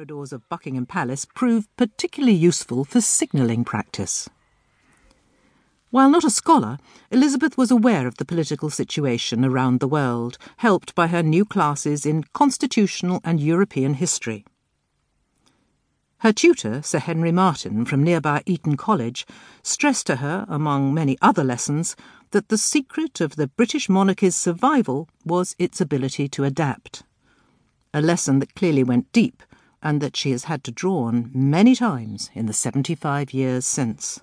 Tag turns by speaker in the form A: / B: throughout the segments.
A: corridors of Buckingham Palace proved particularly useful for signalling practice. While not a scholar, Elizabeth was aware of the political situation around the world, helped by her new classes in constitutional and European history. Her tutor, Sir Henry Marten, from nearby Eton College, stressed to her, among many other lessons, that the secret of the British monarchy's survival was its ability to adapt. A lesson that clearly went deep and that she has had to draw on many times in the 75 years since.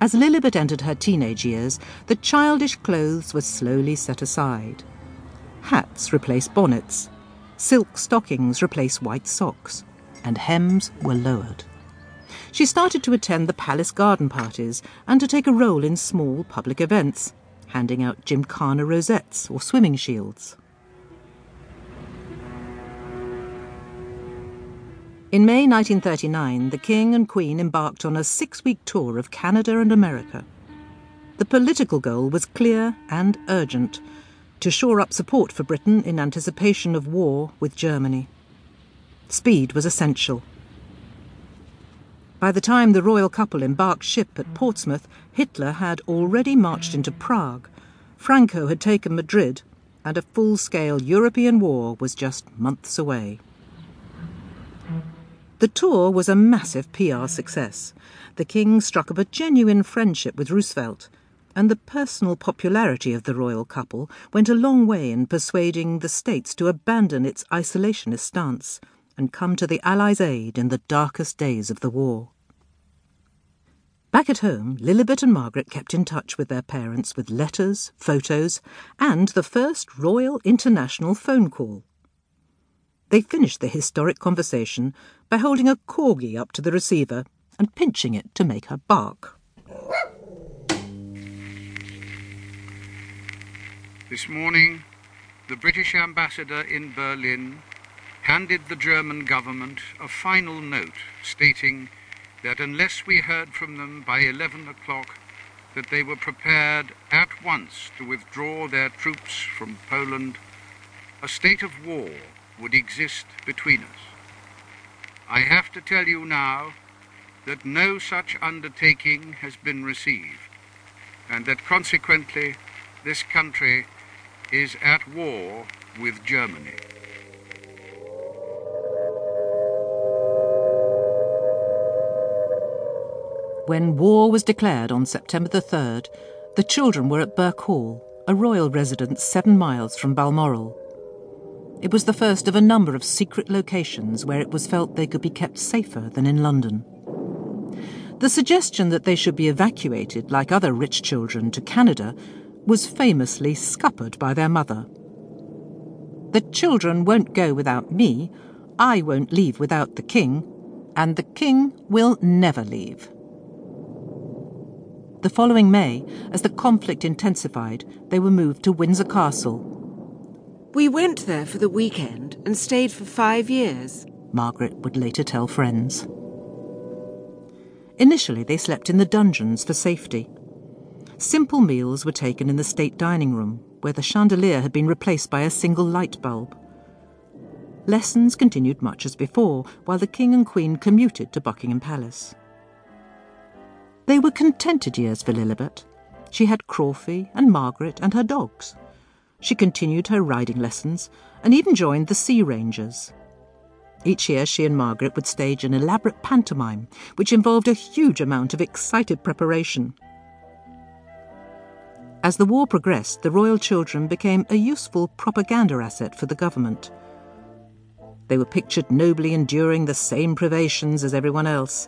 A: As Lilibet entered her teenage years, the childish clothes were slowly set aside. Hats replaced bonnets, silk stockings replaced white socks, and hems were lowered. She started to attend the palace garden parties and to take a role in small public events, handing out gymkhana rosettes or swimming shields. In May 1939, the King and Queen embarked on a six week tour of Canada and America. The political goal was clear and urgent to shore up support for Britain in anticipation of war with Germany. Speed was essential. By the time the royal couple embarked ship at Portsmouth, Hitler had already marched into Prague, Franco had taken Madrid, and a full scale European war was just months away. The tour was a massive PR success. The King struck up a genuine friendship with Roosevelt, and the personal popularity of the royal couple went a long way in persuading the States to abandon its isolationist stance and come to the Allies' aid in the darkest days of the war. Back at home, Lilibet and Margaret kept in touch with their parents with letters, photos, and the first Royal International phone call. They finished the historic conversation by holding a corgi up to the receiver and pinching it to make her bark.
B: This morning, the British ambassador in Berlin handed the German government a final note stating that unless we heard from them by 11 o'clock, that they were prepared at once to withdraw their troops from Poland, a state of war would exist between us. I have to tell you now that no such undertaking has been received, and that consequently this country is at war with Germany.
A: When war was declared on September the 3rd, the children were at Birkhall, a royal residence seven miles from Balmoral. It was the first of a number of secret locations where it was felt they could be kept safer than in London. The suggestion that they should be evacuated, like other rich children, to Canada was famously scuppered by their mother. The children won't go without me, I won't leave without the king, and the king will never leave. The following May, as the conflict intensified, they were moved to Windsor Castle,
C: we went there for the weekend and stayed for five years,
A: Margaret would later tell friends. Initially, they slept in the dungeons for safety. Simple meals were taken in the state dining room, where the chandelier had been replaced by a single light bulb. Lessons continued much as before, while the King and Queen commuted to Buckingham Palace. They were contented years for Lilibet. She had Crawfie and Margaret and her dogs. She continued her riding lessons and even joined the Sea Rangers. Each year, she and Margaret would stage an elaborate pantomime, which involved a huge amount of excited preparation. As the war progressed, the royal children became a useful propaganda asset for the government. They were pictured nobly enduring the same privations as everyone else.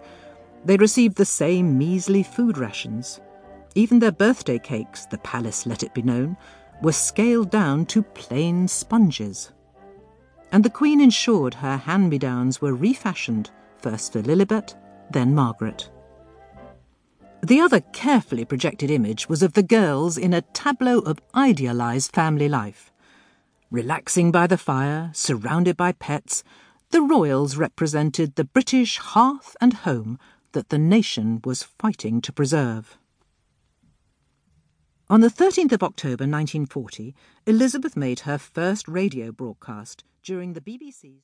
A: They received the same measly food rations. Even their birthday cakes, the palace let it be known, were scaled down to plain sponges. And the Queen ensured her hand me downs were refashioned, first for Lilibet, then Margaret. The other carefully projected image was of the girls in a tableau of idealised family life. Relaxing by the fire, surrounded by pets, the royals represented the British hearth and home that the nation was fighting to preserve. On the 13th of October 1940, Elizabeth made her first radio broadcast during the BBC's